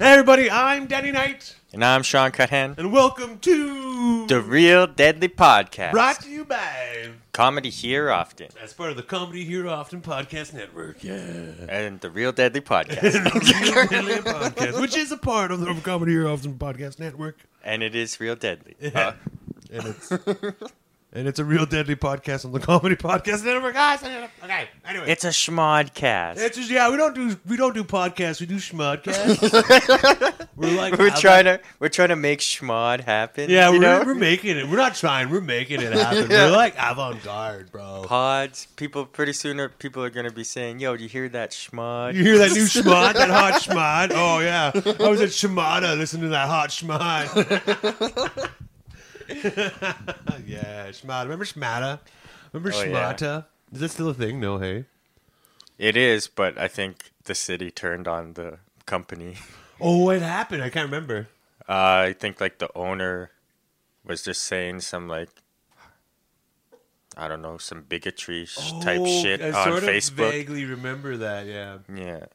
Hey everybody, I'm Danny Knight, And I'm Sean Cuthan. and welcome to The Real Deadly Podcast. Brought to you by Comedy here often. as part of the Comedy Here Often Podcast Network. Yeah, And the Real Deadly Podcast. the Real Deadly Podcast, which is a part of the Comedy Here Often Podcast Network, and it is real deadly. Uh, and it's and it's a real deadly podcast on the Comedy Podcast Network. Ah, Guys, okay. Anyway, it's a schmodcast. It's just yeah, we don't do we don't do podcasts, we do schmodcasts. we're like we're trying to we're trying to make schmod happen. Yeah, you we're, know? we're making it. We're not trying. We're making it happen. Yeah. We're like avant garde, bro. pods. People pretty soon are, people are gonna be saying, "Yo, do you hear that schmod?" You hear that new schmod, that hot schmod? Oh yeah, I was at Shimada listening to that hot schmod. yeah, schmada. Remember schmada? Remember Oh, yeah. schmata? Is that still a thing? No, hey. It is, but I think the city turned on the company. Oh, what happened? I can't remember. Uh, I think like the owner was just saying some like I don't know some bigotry sh- type Oh, shit I on sort of Facebook. vaguely remember that. Yeah. Yeah,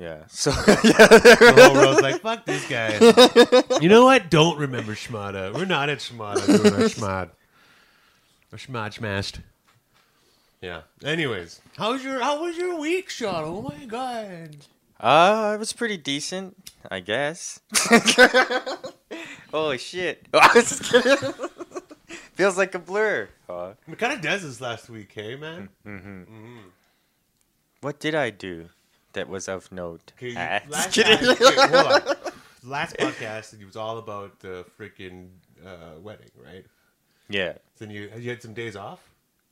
yeah. So The whole like, fuck this guy. You know what? Don't remember Schmada. We're not at Schmada doing our Schmad. Our Schmad smashed. Yeah. Anyways, how was your how was your week, Sean? Oh my god. uh, it was pretty decent, I guess. Holy shit! I was just kidding. Feels like a blur. It kind of does this last week, hey man. mhm. What did I do that was of note? Okay, you- Ah, last kidding. time- okay, hold on. Last podcast, it was all about the freaking uh, wedding, right? yeah, Then you you had some days off.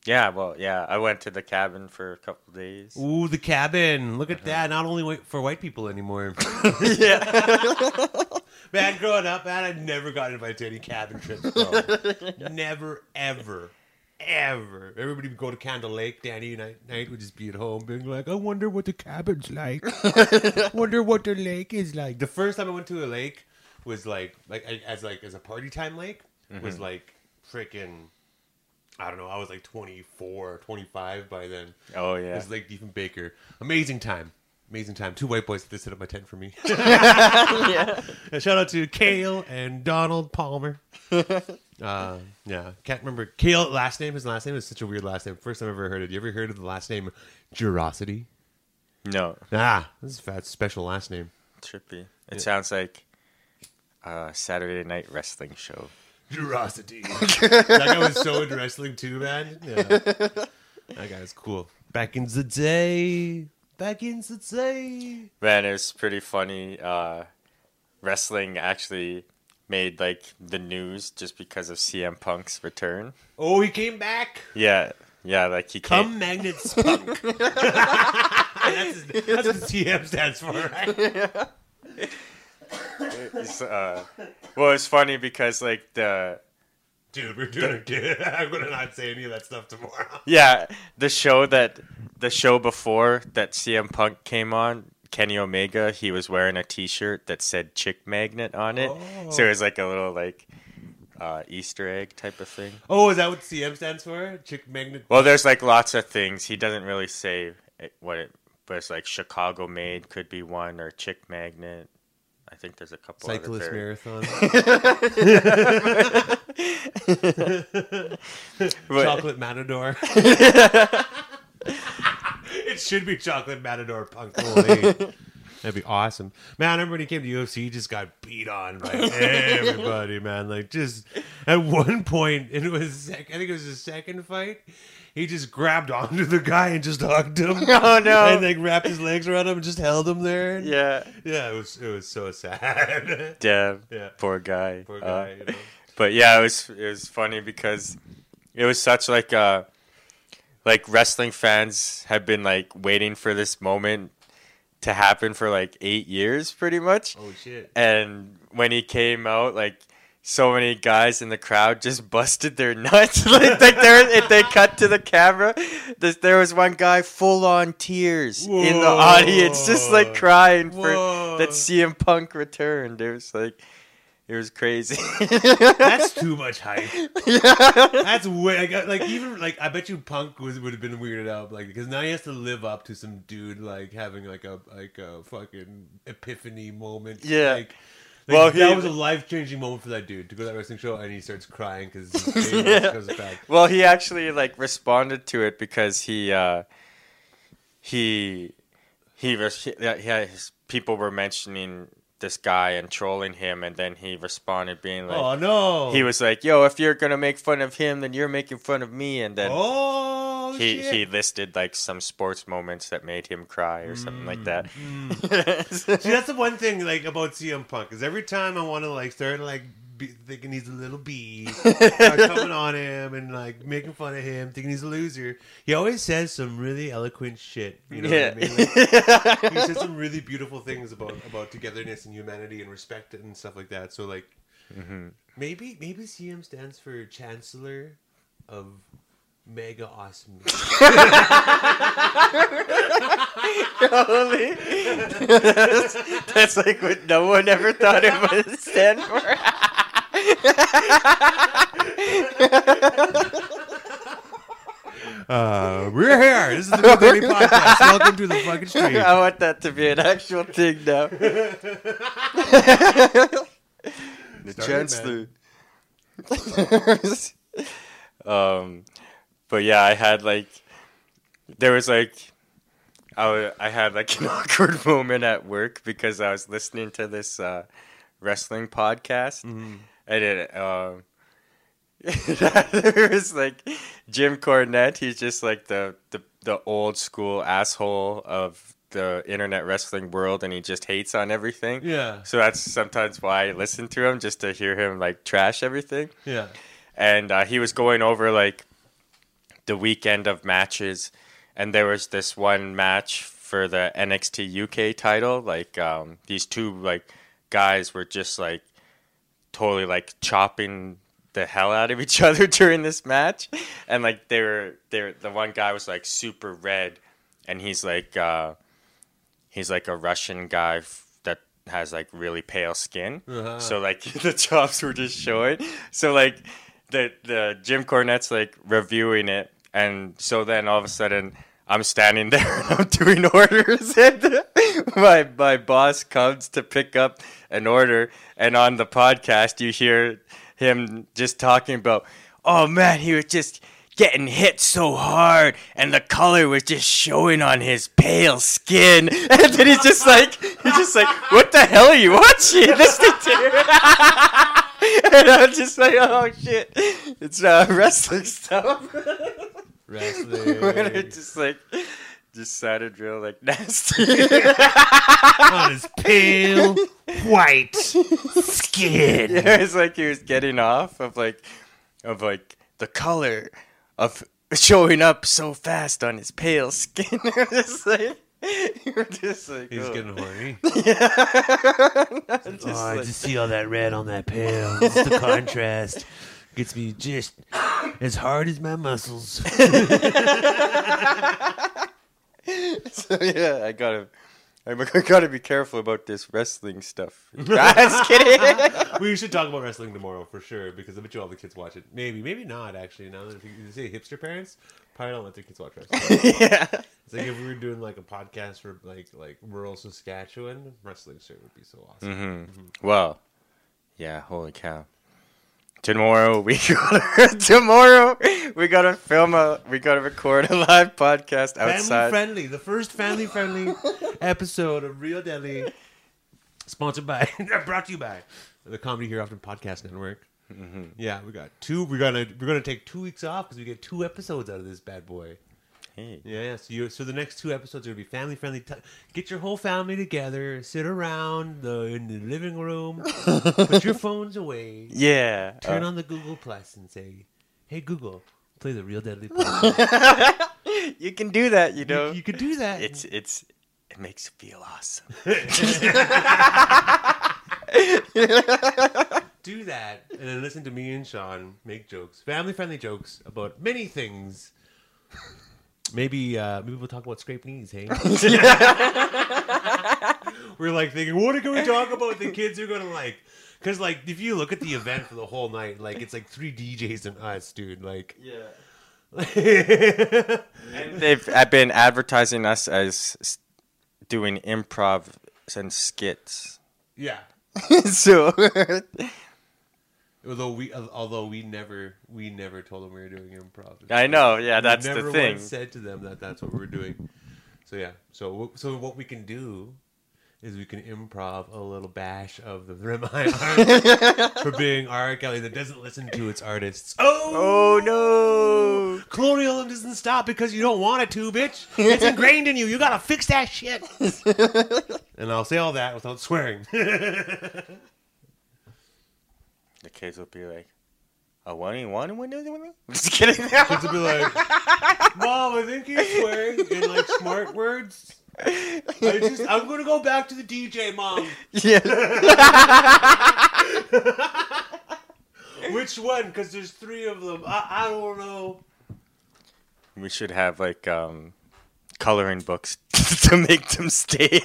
yeah. Well, yeah. I went to the cabin for a couple days. Ooh, the cabin! Look at that. Not only wait for white people anymore. yeah. Man, growing up, man, I never got invited to any cabin trips, bro. never, ever, ever. Everybody would go to Candle Lake. Danny Knight, Knight would just be at home, being like, "I wonder what the cabin's like. wonder what the lake is like." The first time I went to a lake was like, like as like as a party time lake was mm-hmm. like freaking. I don't know. I was like 24, 25 by then. Oh yeah. It yeah. was Lake Deep and Baker. Amazing time. Amazing time. Two white boys that set up my tent for me. yeah. And shout out to Kale and Donald Palmer. Uh, yeah, can't remember Kale last name. His last name is such a weird last name. First time I ever heard it. You ever heard of the last name Jurosity? No, Ah, this is a fat special last name. trippy. It sounds like a Saturday night wrestling show. Jurosity. that guy was so into wrestling too, man. Yeah. That guy was cool. Back in the day. Back in the day. Man, it was pretty funny. Uh, wrestling actually made like the news just because of CM Punk's return. Oh, he came back. Yeah, yeah, like he Come came. Magnet Spunk. that's, that's what TM stands for, right? it's, uh, well, it's funny because like the Dude, we're doing it. I'm gonna not say any of that stuff tomorrow. yeah the show that the show before that CM Punk came on. Kenny Omega, he was wearing a T-shirt that said "Chick Magnet" on it, so it was like a little like uh, Easter egg type of thing. Oh, is that what CM stands for? Chick Magnet. Well, there's like lots of things. He doesn't really say it, what it, but it's like Chicago made could be one or Chick Magnet. I think there's a couple. Cyclist vari- marathon. But- Chocolate Matador. it should be Chocolate Matador Punk. Holy. That'd be awesome. Man, I remember when he came to UFC, he just got beat on by everybody, man. Like, just at one point, it was, sec- I think it was his second fight, he just grabbed onto the guy and just hugged him. Oh no! And like wrapped his legs around him and just held him there. yeah, Yeah, it was it was so sad. Damn. Yeah. poor guy. Poor Uh, guy, you know. but yeah, it was it was funny because it was such like uh like wrestling fans have been like waiting for this moment to happen for like eight years, pretty much. Oh shit. and when he came out, like so many guys in the crowd just busted their nuts. like, like there, if they cut to the camera, this, there was one guy full on tears in the audience, just like crying for that CM Punk returned. It was like It was crazy. That's too much hype. That's way like, like even like I bet you Punk was would have been weirded out like because now he has to live up to some dude like having like a like a fucking epiphany moment. Yeah. Like, like, Well, that he- was a life changing moment for that dude to go to that wrestling show and he starts crying because Yeah. yeah. goes back. well, he actually like responded to it because he uh he he was he, yeah, his people were mentioning this guy and trolling him and then he responded being like oh no! he was like, "Yo, if you're to make fun of him, then you're making fun of me." And then Oh he shit! he listed like some sports moments that made him cry or something like that. Mm, mm. See, that's the one thing like about CM Punk is every time I want to like start like be, thinking he's a little bee, coming on him and like making fun of him, thinking he's a loser. He always says some really eloquent shit. You know yeah. what I mean? Like, he says some really beautiful things about about togetherness and humanity and respect and stuff like that. So like mm-hmm. maybe maybe CM stands for Chancellor of Mega Awesome. Holy. that's, that's like what no one ever thought it would stand for. Uh, we're here. This is the Real Deadly Podcast. Welcome to the fucking stream. I want that to be an actual thing now. the chancellor. um, but yeah, I had like, there was like, I, I had like an awkward moment at work because I was listening to this uh, wrestling podcast, and it. Um, there was like Jim Cornette. He's just like the, the the old school asshole of the internet wrestling world, and he just hates on everything. Yeah, So that's sometimes why I listen to him just to hear him like trash everything. yeah. And uh, he was going over like the weekend of matches, and there was this one match for the NXT UK title. Like um, these two like guys were just like totally like chopping the hell out of each other during this match, and like they were they were, the one guy was like super red, and he's like uh, he's like a Russian guy f- that has like really pale skin. Uh-huh. So like the chops were just showing. So like the the Jim Cornette's like reviewing it, and so then all of a sudden I'm standing there and I'm doing orders, and my my boss comes to pick up an order, and on the podcast you hear him just talking about, oh man, he was just getting hit so hard and the color was just showing on his pale skin. And then he's just like he's just like what the hell are you watching? Listening to and i'm just like oh shit. It's uh, wrestling stuff Wrestling. and it just like just sounded real like nasty on his pale white skin. yeah, it's like he was getting off of like of like the color of showing up so fast on his pale skin. just like you're just like He's oh. getting horny. Just oh, I just see all that red on that pale. It's the contrast gets me just as hard as my muscles. so yeah, I gotta. I gotta be careful about this wrestling stuff. Just kidding. we should talk about wrestling tomorrow for sure because I bet you all the kids watch it. Maybe, maybe not actually. Now that if you, you say hipster parents, probably don't let their kids watch wrestling. yeah. It's like if we were doing like a podcast for like like rural Saskatchewan, wrestling sure would be so awesome. Mm-hmm. Well, yeah. Holy cow! Tomorrow we gotta tomorrow we gotta film a we gotta record a live podcast Family outside. friendly, the first family friendly episode of Real Deadly, sponsored by, brought to you by the Comedy Here Often Podcast Network. Mm-hmm. Yeah, we got two. We're gonna we're gonna take two weeks off because we get two episodes out of this bad boy. Hey. Yeah, yeah. So you so the next two episodes are gonna be family friendly. T- get your whole family together, sit around the in the living room, put your phones away, Yeah. turn uh, on the Google Plus, and say, "Hey Google, play the Real Deadly." You can do that, you know. you, you could do that. it's it's it makes you feel awesome. do that and then listen to me and Sean make jokes, family friendly jokes about many things. Maybe uh maybe we'll talk about scraped knees, hey? We're like thinking, what can we talk about the kids are gonna like? Because like, if you look at the event for the whole night, like it's like three DJs and us, dude. Like, Yeah. yeah, They've been advertising us as doing improv and skits. Yeah. so although we, although we never, we never told them we were doing improv. I know, yeah, We that's never the thing. once said to them that that's what we're doing. So yeah, so so what we can do is we can improv a little bash of the art for being R. Kelly that doesn't listen to its artists. Oh, Oh no! colonialism doesn't stop because you don't want it to, bitch. It's ingrained in you. You gotta fix that shit. and I'll say all that without swearing. The kids will be like, "Oh, one, one, one, one, one." Window with me? Just kidding. Kids will be like, "Mom, I think he's swearing in like smart words." I just, I'm gonna go back to the DJ, Mom. yeah. Which one? Because there's three of them. I, I don't know. We should have like um, coloring books to make them stay.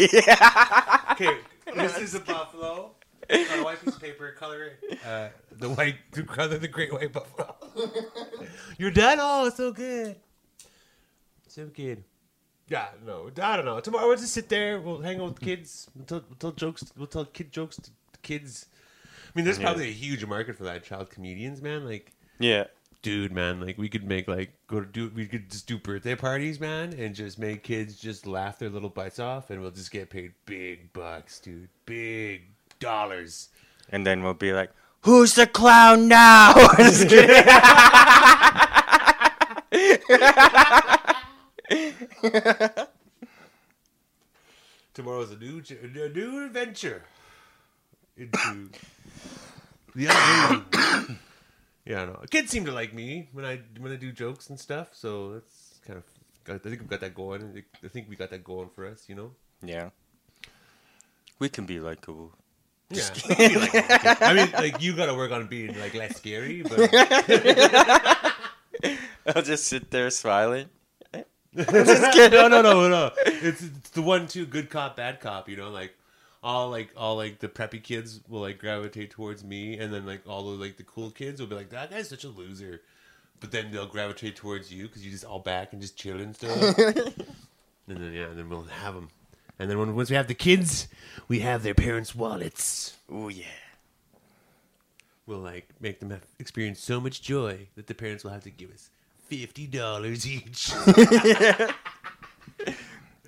Okay, this is a buffalo. On a white piece of paper, color it. Uh, the white, the color the great white buffalo. You're done. Oh, so good. So good. Yeah, no, I don't know. Tomorrow we'll just sit there. We'll hang out with kids. We'll tell, we'll tell jokes. We'll tell kid jokes to kids. I mean, there's Yeah. probably a huge market for that. Child comedians, man. Like, yeah. dude, man, like we could make like go to do we could just do birthday parties, man, and just make kids just laugh their little bites off, and we'll just get paid big bucks, dude, big dollars. And then we'll be like, "Who's the clown now?" Just kidding. Tomorrow's a new ch- a new adventure into the unknown. yeah, I know. Kids seem to like me when I when I do jokes and stuff, so that's kind of. I think we've got that going. I think we got that going for us, you know. yeah. We can be likable. Yeah, we can be like that. I mean, like you got to work on being like less scary, but I'll just sit there smiling. no, no, no, no. It's, it's the one, two, good cop, bad cop. You know, like all like all like the preppy kids will like gravitate towards me, and then like all the like the cool kids will be like, that guy's such a loser. But then they'll gravitate towards you because you just all back and just chill and stuff. and then yeah, and then we'll have them. And then when, once we have the kids, we have their parents' wallets. Oh yeah. We'll like make them have, experience so much joy that the parents will have to give us fifty dollars each.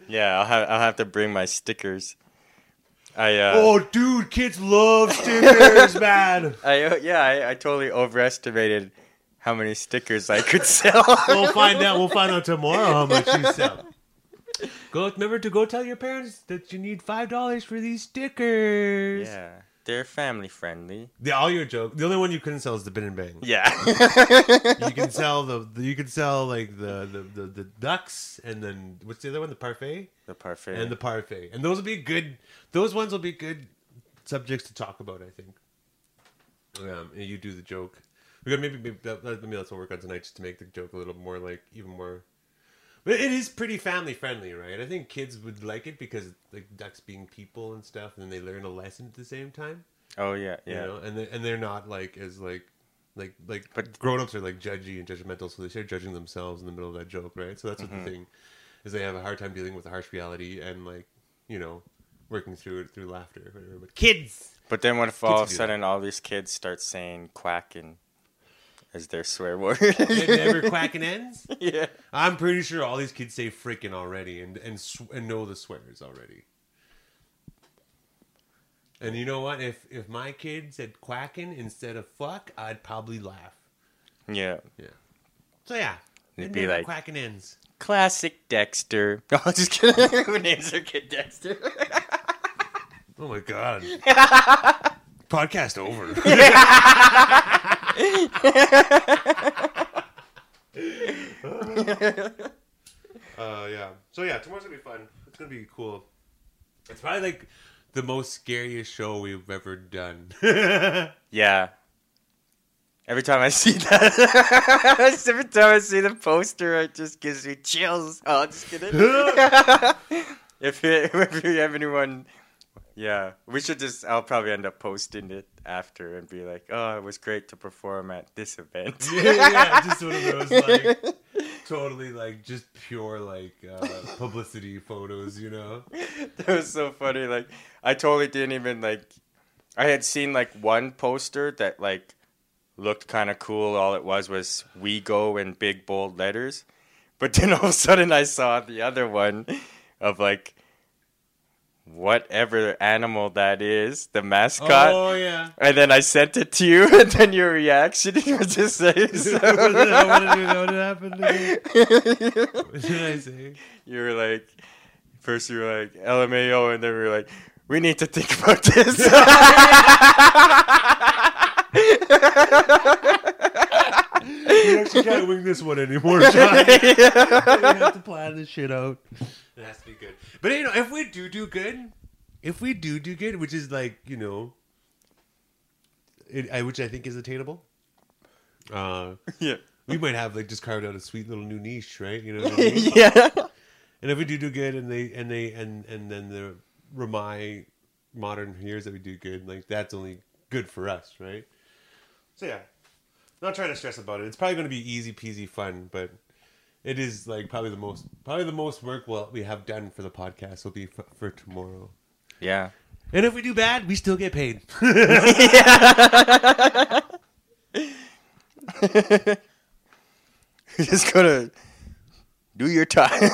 Yeah, I'll have I'll have to bring my stickers. I uh, oh, dude, kids love stickers, man. I uh, yeah, I, I totally overestimated how many stickers I could sell. We'll find out. We'll find out tomorrow how much you sell. Go remember to go tell your parents that you need five dollars for these stickers. yeah, they're family friendly. The all your joke. The only one you couldn't sell is the bin and bang. Yeah. You can sell the, the you can sell like the, the the the ducks and then what's the other one? The parfait the parfait. and the parfait. And those will be good. Those ones will be good subjects to talk about. I think. Um, and you do the joke. We got maybe maybe, that, that- maybe that's what we'll work on tonight, just to make the joke a little more like even more. But it is pretty family friendly, right? I think kids would like it because like ducks being people and stuff, and then they learn a lesson at the same time. oh yeah, You yeah. know, and they, and they're not like as like like like But- grown ups are like judgy and judgmental, so they start judging themselves in the middle of that joke, right? So that's Mm-hmm. the thing is. They have a hard time dealing with the harsh reality and like you know working through it through laughter, whatever. But kids, But then what if all of a do that. sudden all these kids start saying quacking as their swear word? Oh, never quacking ends. yeah. I'm pretty sure all these kids say freaking already and and sw- and know the swears already. And you know what? If if my kid said quacking instead of fuck, I'd probably laugh. Yeah. Yeah. So yeah, It'd it be never like- quacking ends. Classic Dexter. No, I'm just kidding. Who names their kid Dexter? Oh my god. Podcast over. uh yeah. So yeah, tomorrow's gonna be fun. It's gonna be cool. It's probably like the most scariest show we've ever done. yeah. Every time I see that, every time I see the poster, it just gives me chills. Oh, just kidding. if, you, if you have anyone Yeah, we should just. I'll probably end up posting it after and be like, "Oh, it was great to perform at this event." yeah, yeah, just one of those like totally like just pure like uh, publicity photos, you know. that was so funny. Like, I totally didn't even like. I had seen like one poster that like looked kind of cool. All it was was "We Go" in big bold letters, but then all of a sudden I saw the other one of like whatever animal that is, the mascot. Oh yeah. And then I sent it to you, and then your reaction was just saying, what, did, what, did, what happened? Again? What did I say? you were like, first you were like LMAO, and then we were like, we need to think about this. We actually can't wing this one anymore, John. we have to plan this shit out. It has to be good. But you know, if we do do good, if we do do good, which is like you know, it, I, which I think is attainable. Uh, yeah. we might have like just carved out a sweet little new niche, right? You know, what I mean? yeah. and if we do do good, and they and they and and then the Remai Modern hears that we do good, like that's only good for us, right? So yeah, not trying to stress about it. It's probably going to be easy peasy fun, but it is like probably the most probably the most work what we have done for the podcast will be for, for tomorrow. Yeah. And if we do bad, we still get paid. You're just gonna do your time.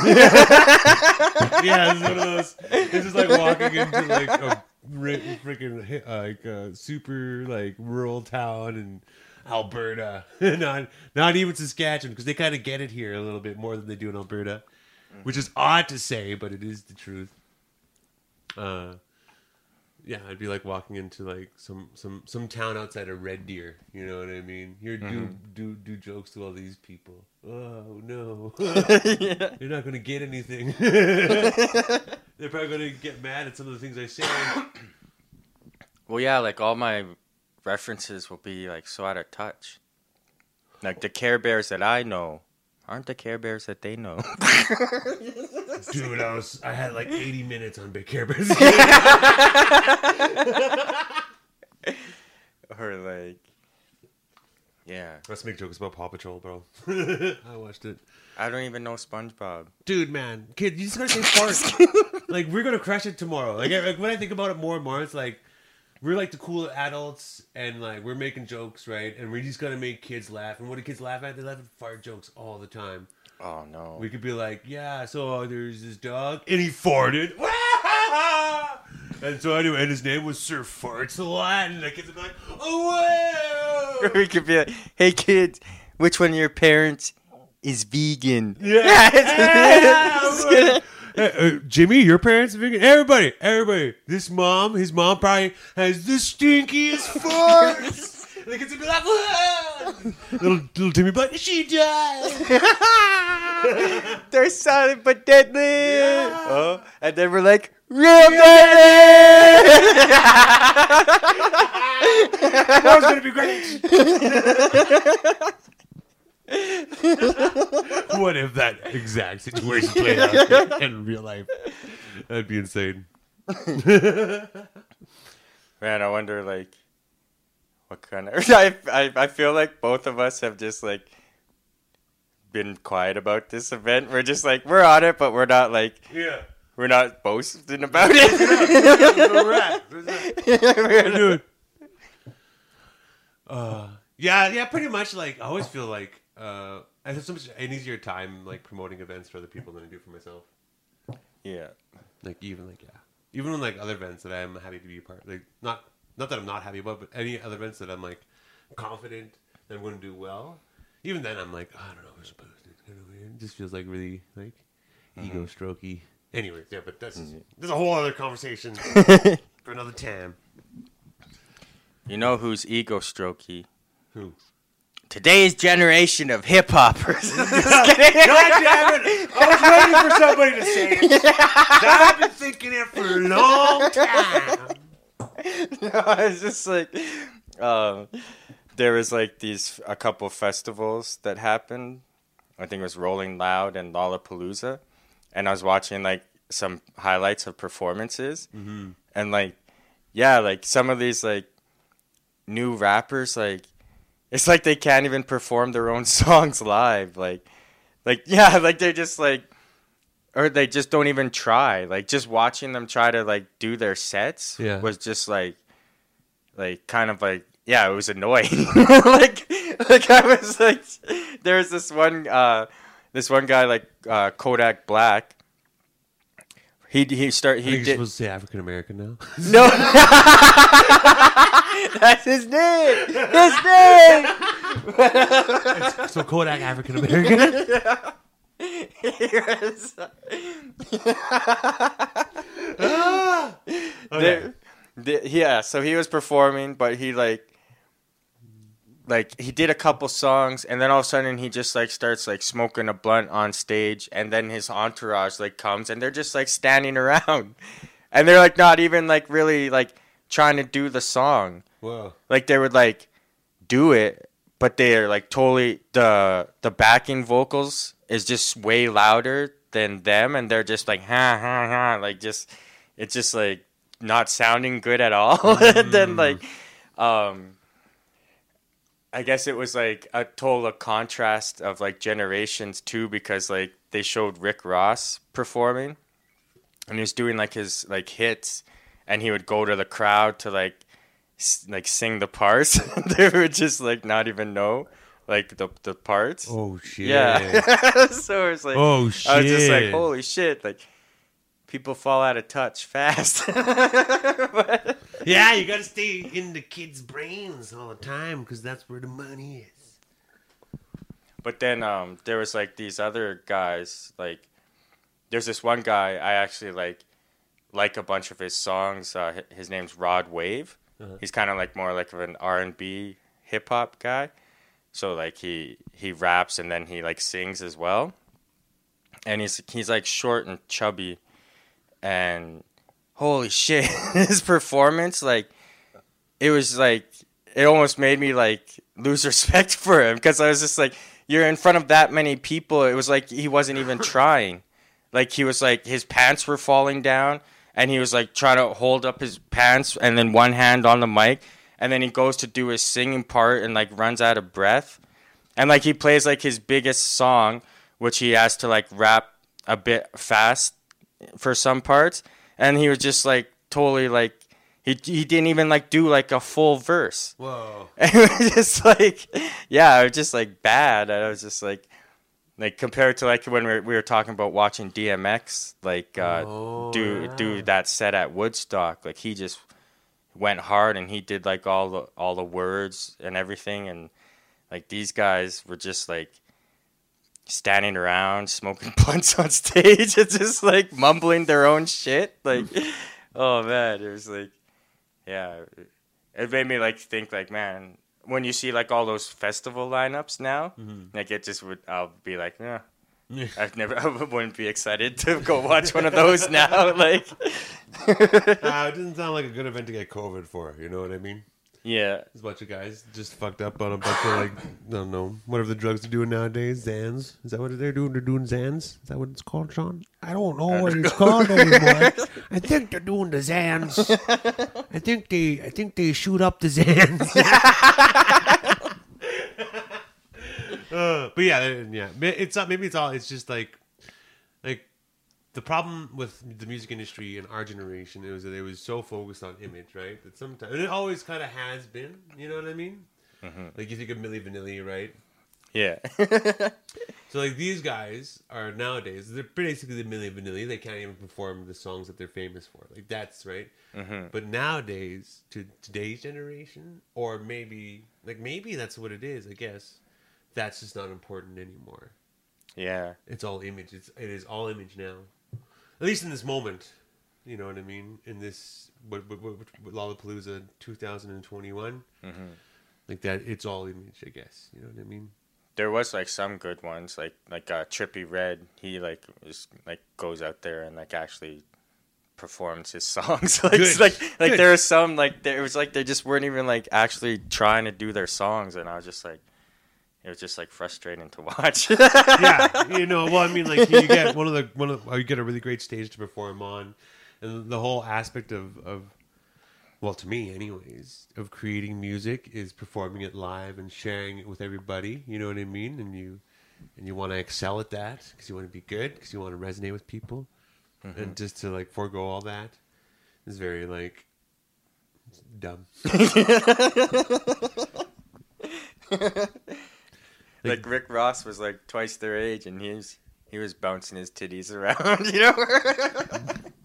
yeah, this is one of those. This is like walking into like a freaking like a super like rural town in Alberta, not not even Saskatchewan, because they kind of get it here a little bit more than they do in Alberta, which is odd to say, but it is the truth. Uh, yeah, I'd be like walking into like some some some town outside of Red Deer. You know what I mean? You're do do do jokes to all these people. Oh no, you're not gonna get anything. They're probably gonna get mad at some of the things I say. well, yeah, like all my references will be like so out of touch. Like the Care Bears that I know aren't the Care Bears that they know. Dude, I was I had like 80 minutes on Big Care Bears. or like, yeah, Let's make jokes about Paw Patrol, bro. I watched it. I don't even know SpongeBob. Dude, man, kid, you just gotta say fart. like we're gonna crush it tomorrow. Like, like when I think about it more and more, it's like we're like the cool adults, and like we're making jokes, right? And we're just gonna make kids laugh. And what do kids laugh at? They laugh at fart jokes all the time. Oh no. We could be like, yeah, so uh, there's this dog, and he farted. and so anyway, and his name was Sir Farts a lot, and the kids would be like, oh wow. we could be like, hey kids, which one of your parents is vegan? Yeah. uh, Jimmy, your parents are vegan. Everybody, everybody. This mom, his mom probably has the stinkiest farts. The kids would be like, "Whoa!" little little Timmy, but she does. They're silent but deadly. Yeah. Oh, and then we're like, real deadly. that was gonna be great. what if that exact situation played out in real life? That'd be insane. Man, I wonder like what kind of I, I I feel like both of us have just like been quiet about this event. We're just like we're on it, but we're not like Yeah. we're not boasting about it. We're at. We're. Uh, yeah, yeah, pretty much. Like, I always feel like uh, I have so much an easier time like promoting events for other people than I do for myself. yeah. Like, even like yeah, even when like other events that I'm happy to be a part. Like, not not that I'm not happy about, but any other events that I'm like confident that I'm going to do well. Even then, I'm like, I don't know, supposed to. Kind of weird. It just feels like really like ego strokey. Anyways, yeah, but that's there's a whole other conversation for another time. You know who's ego strokey? Who? Today's generation of hip hoppers. God damn it! I was waiting for somebody to say it. I've been thinking it for a long time. no, it's just like um, there was like these a couple festivals that happened. I think it was Rolling Loud and Lollapalooza, and I was watching like some highlights of performances, and like, yeah, like some of these like new rappers, like it's like they can't even perform their own songs live, like, like yeah, like they're just like. Or they just don't even try. Like just watching them try to like do their sets Yeah. was just like, like kind of like yeah, it was annoying. like like I was like, there was this one uh, this one guy like uh, Kodak Black. He he start he did supposed to say African American now. no. That's his name. His name. so Kodak African American. Yes. Ah! okay. There- the- yeah, so he was performing, but he like like he did a couple songs and then all of a sudden he just like starts like smoking a blunt on stage and then his entourage like comes and they're just like standing around. And they're like not even like really like trying to do the song. Whoa. like they would like do it but they're like totally the the backing vocals is just way louder than them and they're just like ha ha ha like just it's just like not sounding good at all and then like um I guess it was like a total contrast of like generations too because like they showed Rick Ross performing and he was doing like his like hits and he would go to the crowd to like s- like sing the parts they would just like not even know like the the parts Oh shit. yeah so it was like Oh shit. I was just like holy shit like people fall out of touch fast But- Yeah, you gotta stay in the kids' brains all the time because that's where the money is. But then um, there was like these other guys. Like, there's this one guy I actually like, like a bunch of his songs. Uh, his name's Rod Wave. Uh-huh. He's kind of like more like of an R and B hip hop guy. So like he he raps and then he like sings as well. And he's he's like short and chubby, and holy shit, his performance like it was like it almost made me like lose respect for him because I was just like, you're in front of that many people. It was like he wasn't even trying. Like he was like his pants were falling down, and he was like trying to hold up his pants, and then one hand on the mic, and then he goes to do his singing part and like runs out of breath, and like he plays like his biggest song, which he has to like rap a bit fast for some parts, and he was just like totally like he he didn't even like do like a full verse. Whoa. And it was just like, yeah, it was just like bad. And I was just like, like compared to like when we were, we were talking about watching DMX, like uh, Oh, do yeah. do that set at Woodstock. Like he just went hard and he did like all the all the words and everything. And like these guys were just like standing around smoking blunts on stage and just like mumbling their own shit. Like, oh man, it was like, yeah, it made me like think like, man, when you see like all those festival lineups now, like it just would, I'll be like, yeah. I've never, I wouldn't be excited to go watch one of those now. Like, Uh, it doesn't sound like a good event to get COVID for. You know what I mean? Yeah, There's a bunch of guys just fucked up on a bunch of like, I don't know, whatever the drugs they're doing nowadays. Xans. Is that what they're doing? They're doing Xans. Is that what it's called, Sean? I don't know what it's called anymore. I think they're doing the Xans. I think they, I think they shoot up the Xans. uh, but yeah, yeah, it's not. Maybe it's all. It's just like, like the problem with the music industry in our generation is that it was so focused on image, right? That sometimes and it always kind of has been. You know what I mean? Mm-hmm. Like you think of Milli Vanilli, right? yeah, So like these guys are nowadays they're basically the Milli Vanilli. They can't even perform the songs that they're famous for. Like that's right. Mm-hmm. But nowadays, to today's generation, or maybe like maybe that's what it is. I guess that's just not important anymore. yeah, It's all image. It's it is all image now. At least in this moment, you know what I mean. In this what, what, what, what Lollapalooza 2021, like that, it's all image. I guess you know what I mean. there was like some good ones, like like uh, Trippie Redd. He like is like goes out there and like actually performs his songs. like Good. like like Good. there was some like there was like they just weren't even like actually trying to do their songs, and I was just like, it was just like frustrating to watch. yeah, you know. Well, I mean, like you get one of the one of you get a really great stage to perform on, and the whole aspect of of well, to me, anyways, of creating music is performing it live and sharing it with everybody. You know what I mean? And you and you want to excel at that because you want to be good because you want to resonate with people, and mm-hmm. just to like forego all that is very like dumb. like Rick Ross was like twice their age, and he was he was bouncing his titties around, you know.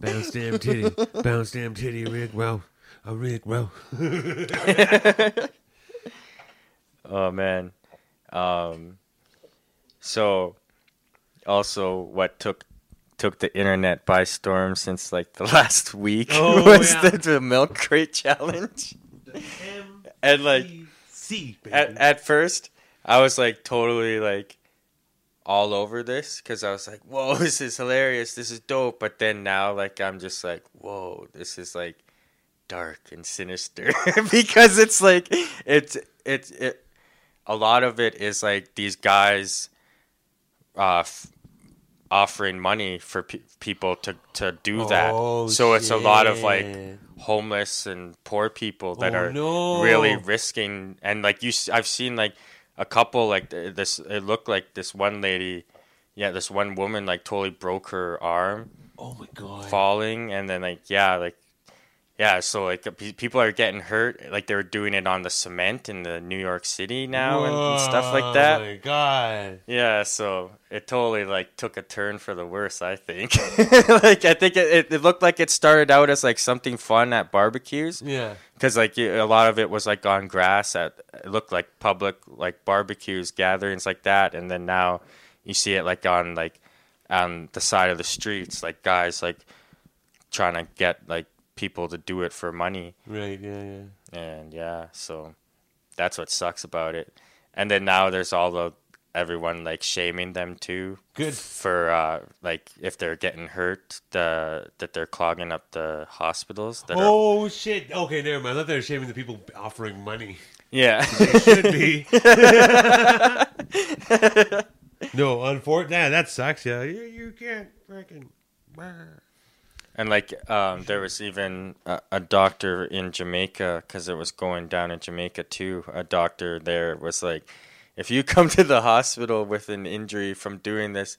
Bounce damn titty, bounce damn titty, Rick. Well, a Rick. Well, oh man. Um, so also what took took the internet by storm since like the last week Oh, was yeah. the, the milk crate challenge. And like C, at at first I was like totally like all over this because I was like, "Whoa, this is hilarious! This is dope!" But then now, like, I'm just like, "Whoa, this is like dark and sinister," because it's like it's it's it. A lot of it is like these guys, uh, f- offering money for pe- people to to do that. Oh, so it's a lot of like homeless and poor people that Oh, are no. really risking and like you I've seen like a couple like this it looked like this one lady yeah this one woman like totally broke her arm oh my god. falling and then like yeah like yeah so like pe- people are getting hurt like they were doing it on the cement in the New York City now and, and stuff like that Oh my god. yeah, so it totally like took a turn for the worse. I think. like I think it, it, it looked like it started out as like something fun at barbecues Yeah. because like a lot of it was like on grass at it looked like public like barbecues gatherings like that, and then now you see it like on like on the side of the streets, like guys like trying to get like people to do it for money. Right. Yeah. Yeah. And yeah, so that's what sucks about it. And then now there's all the everyone like shaming them too Good. for uh like if they're getting hurt the that they're clogging up the hospitals that are Oh shit. Okay, never mind. I thought they were shaming the people offering money. yeah They should be. no, unfortunately, that sucks. Yeah, you, you can't freaking. And like um there was even a, a doctor in Jamaica cuz it was going down in Jamaica too a doctor there was like if you come to the hospital with an injury from doing this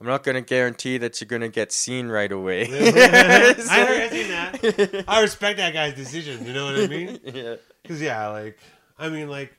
I'm not going to guarantee that you're going to get seen right away. I heard seen that. I respect that guy's decision. You know what I mean? yeah. Because yeah, like I mean, like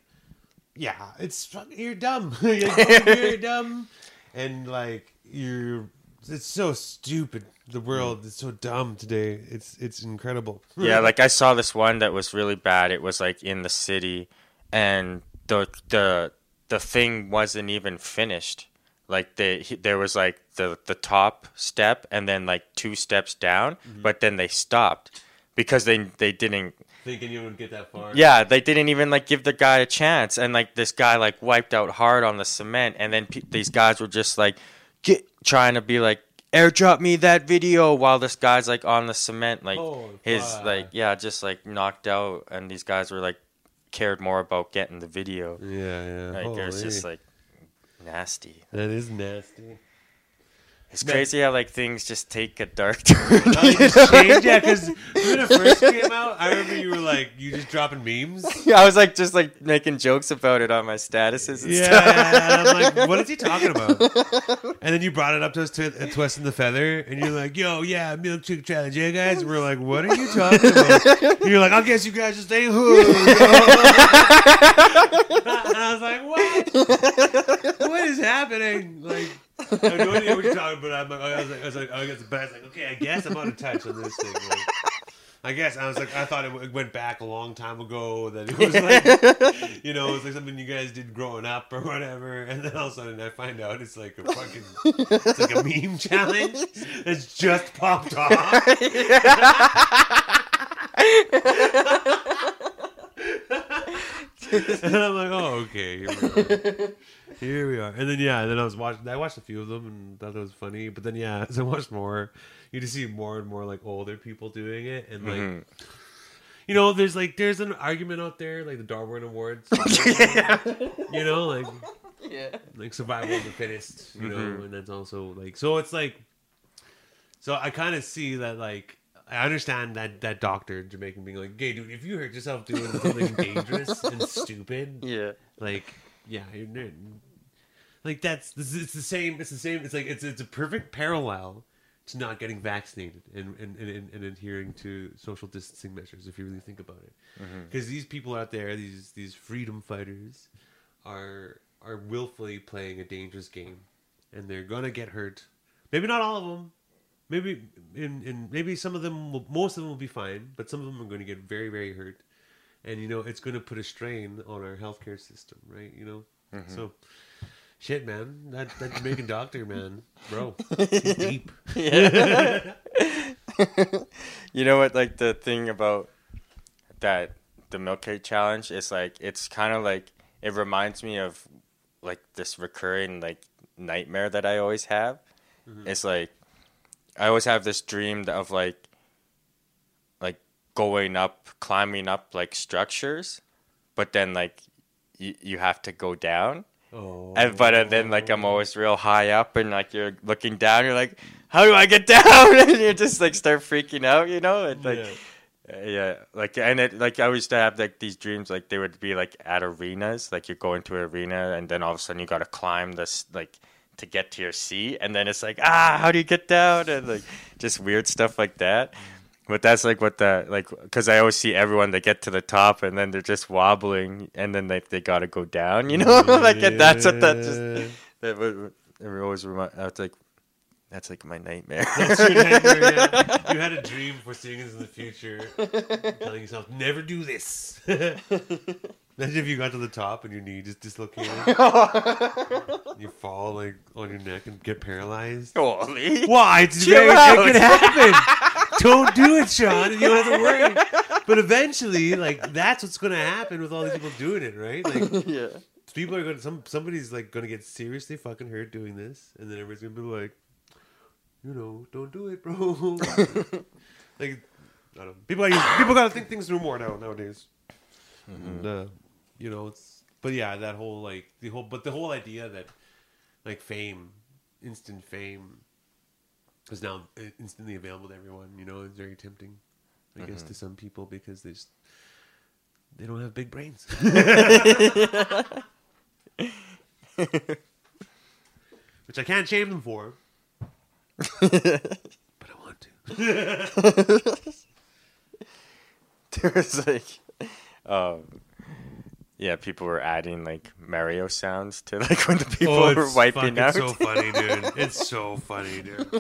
yeah, it's you're dumb. you're, dumb you're dumb, and like you're. It's so stupid. The world is so dumb today. It's it's incredible. yeah, like I saw this one that was really bad. It was like in the city, and the the the thing wasn't even finished. Like they he- there was like the the top step and then like two steps down, mm-hmm. but then they stopped because they they didn't. thinking you would get that far. Yeah, they didn't even like give the guy a chance, and like this guy like wiped out hard on the cement, and then pe- these guys were just like get trying to be like airdrop me that video while this guy's like on the cement like Holy his fuck. like yeah just like knocked out, and these guys were like cared more about getting the video. yeah, yeah. Like it was just like nasty. that is nasty. It's crazy how like things just take a dark turn. They yeah. Because when it first came out, I remember you were like, you just dropping memes. Yeah, I was like just like making jokes about it on my statuses and Yeah, stuff. I'm like, what is he talking about? And then you brought it up to us to uh, Twist and the Feather, and you're like, yo, yeah, milkshake challenge, yeah, guys. And we're like, what are you talking about? And you're like, I guess you guys just ain't who. and I was like, what? What is happening? Like, I have no idea what you're talking about. I'm like, I was like, I was like, I guess, but I was like, okay, I guess I'm out of touch on this thing. Like, I guess I was like, I thought it went back a long time ago. That it was like, you know, it was like something you guys did growing up or whatever. And then all of a sudden, I find out it's like a fucking, it's like a meme challenge that's just popped off. and I'm like, oh, okay, here we are. Here we are. And then yeah, and then I was watching. I watched a few of them and thought it was funny. But then yeah, as I watched more, you just see more and more like older people doing it, and like Mhm. you know, there's like there's an argument out there, like the Darwin Awards. you know, like Yeah. like survival of the fittest, you know, Mhm. and that's also like so it's like so I kind of see that like I understand that that doctor Jamaican being like, "Gay dude, if you hurt yourself doing something dangerous and stupid, Yeah. like yeah, you're like that's this it's the same. It's the same. It's like it's it's a perfect parallel to not getting vaccinated and and, and, and adhering to social distancing measures. If you really think about it, mm-hmm. because these people out there, these these freedom fighters, are are willfully playing a dangerous game, and they're gonna get hurt. Maybe not all of them. Maybe in, in maybe some of them, will, most of them will be fine, but some of them are going to get very very hurt, and you know it's going to put a strain on our healthcare system, right? You know, mm-hmm. so shit, man, that that Jamaican doctor, man, bro, deep. You know what? Like the thing about that the milk crate challenge is like it's kind of like it reminds me of like this recurring like nightmare that I always have. Mm-hmm. It's like I always have this dream of like like going up, climbing up like structures, but then like you you have to go down. Oh, And but uh, then like I'm always real high up and like you're looking down, you're like, how do I get down? and you just like start freaking out, you know? And like Yeah. uh, yeah, like and it like I used to have like these dreams like they would be like at arenas, like you're going to an arena and then all of a sudden you got to climb this like to get to your seat and then it's like ah how do you get down and like just weird stuff like that. But that's like what the like because I always see everyone they get to the top and then they're just wobbling and then they they got to go down, you know? like and that's what that just that would always remind. That's like that's like my nightmare. That's your nightmare, yeah. You had a dream for seeing this in the future, telling yourself, never do this. Imagine if you got to the top and your knee just dislocated. you fall like on your neck and get paralyzed. Holy. Why? It's Chill very, out. it can happen. Don't do it, Sean. You don't have to worry. But eventually, like that's what's going to happen with all these people doing it, right? Like yeah. people are going to some somebody's like going to get seriously fucking hurt doing this, and then everybody's going to be like, you know, don't do it, bro. like I don't know. People are, people got to think things through more now nowadays. And, uh, you know, it's but yeah, that whole like the whole but the whole idea that like fame, instant fame, is now instantly available to everyone. You know, it's very tempting, I guess, to some people because they just they don't have big brains. Which I can't shame them for. but I want to. There was like, um, yeah, people were adding like Mario sounds to like when the people Oh, were it's wiping out. so funny, dude. It's so funny, dude.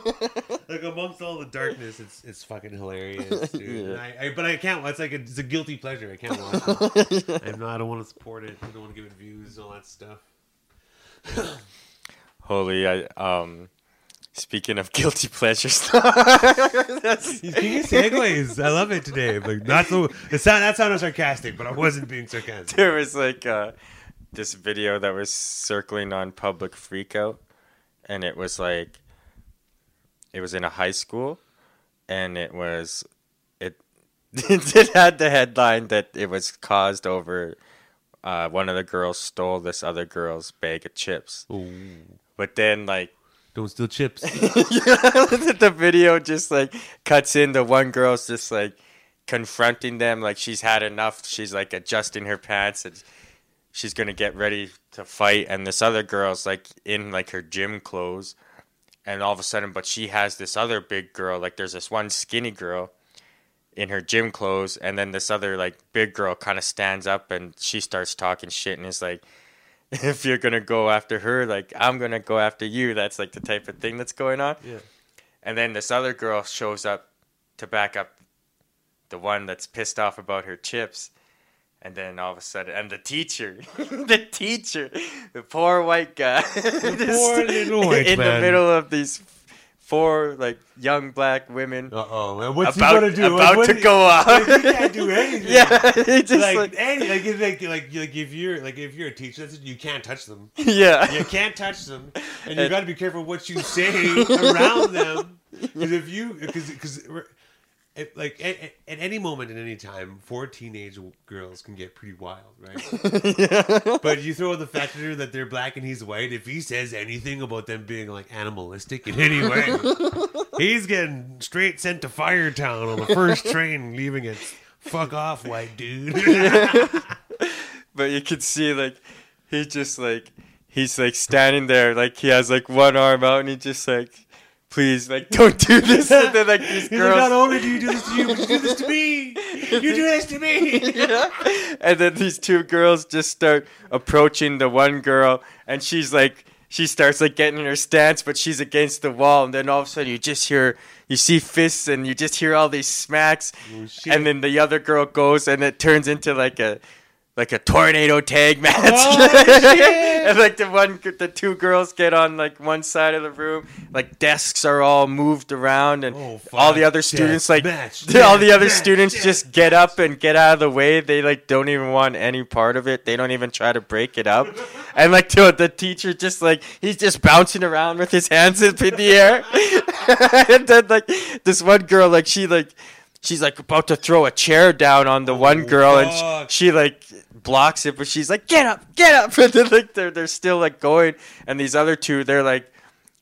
Like amongst all the darkness, it's it's fucking hilarious, dude. And I, I, but I can't. It's like a, it's a guilty pleasure. I can't watch it. I'm not. I don't want to support it. I don't want to give it views and all that stuff. Holy, I um, speaking of guilty pleasures, He's being segues. I love it today, but not so. It sound that sounded sarcastic, but I wasn't being sarcastic. there was like uh, this video that was circling on public freakout, and it was like it was in a high school, and it was it it had the headline that it was caused over uh, one of the girls stole this other girl's bag of chips, but then like Don't steal chips. the video just like cuts in the one girl's just like confronting them like she's had enough. She's like adjusting her pants and she's gonna get ready to fight. And this other girl's like in like her gym clothes. And all of a sudden but she has this other big girl like there's this one skinny girl in her gym clothes. And then this other like big girl kind of stands up and she starts talking shit and is like if you're gonna go after her like i'm gonna go after you that's like the type of thing that's going on Yeah. and then this other girl shows up to back up the one that's pissed off about her chips. And then all of a sudden, and the teacher, the teacher, the poor white guy, the poor little white in man. the middle of these four like young black women Uh oh. What's about, he gonna do? about What- to go out. Like, he can't do anything. yeah, he just like, like, any, like, if, like, like, like, if you're like, if you're a teacher, that's, you can't touch them. yeah, You can't touch them, and you got to be careful what you say around them. Because if you, because, because, It, like at, at- any moment in any time, four teenage girls can get pretty wild, right? But you throw the factor that they're black and he's white. If he says anything about them being like animalistic in any way, he's getting straight sent to Firetown on the first train, leaving it. Fuck off, white dude. but you can see like he just like he's like standing there like he has like one arm out and he just like please like don't do this. And then like these He's like, not only do you do this to you, but you do this to me. You do this to me. and then these two girls just start approaching the one girl and she's like she starts like getting in her stance but she's against the wall. And then all of a sudden you just hear you see fists and you just hear all these smacks. Oh, and then the other girl goes and it turns into like a like a tornado tag match Oh, and like the one the two girls get on like one side of the room like desks are all moved around and Oh, all the other students like Match, all the other match, students just get up and get out of the way. They like don't even want any part of it. They don't even try to break it up. And like the, the teacher just like he's just bouncing around with his hands up in the air. and then like this one girl like she like she's like about to throw a chair down on the oh, one Oh, girl and she, she like blocks it but she's like get up get up. And then like they're, they're still like going. And these other two they're like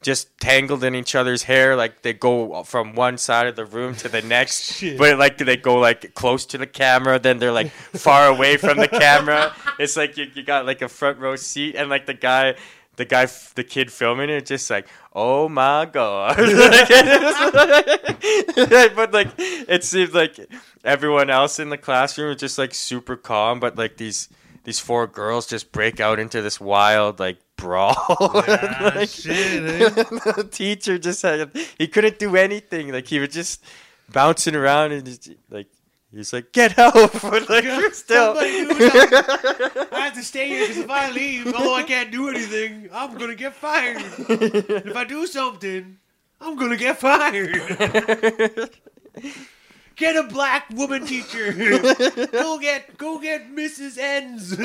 just tangled in each other's hair. Like they go from one side of the room to the next. But like they go like close to the camera. Then they're like far away from the camera. It's like you, you got like a front row seat. And like the guy the guy the kid filming it just like oh my god. But like it seems like everyone else in the classroom is just like super calm but like these these four girls just break out into this wild like brawl. Ah, Like, shit, eh? the teacher just had he couldn't do anything. Like he was just bouncing around and just, like he's like get help but like still Somebody do. I have to stay here because if I leave, although I can't do anything, I'm gonna get fired. If I do something, I'm gonna get fired. Get a black woman teacher. Go get go get Mrs. Ends.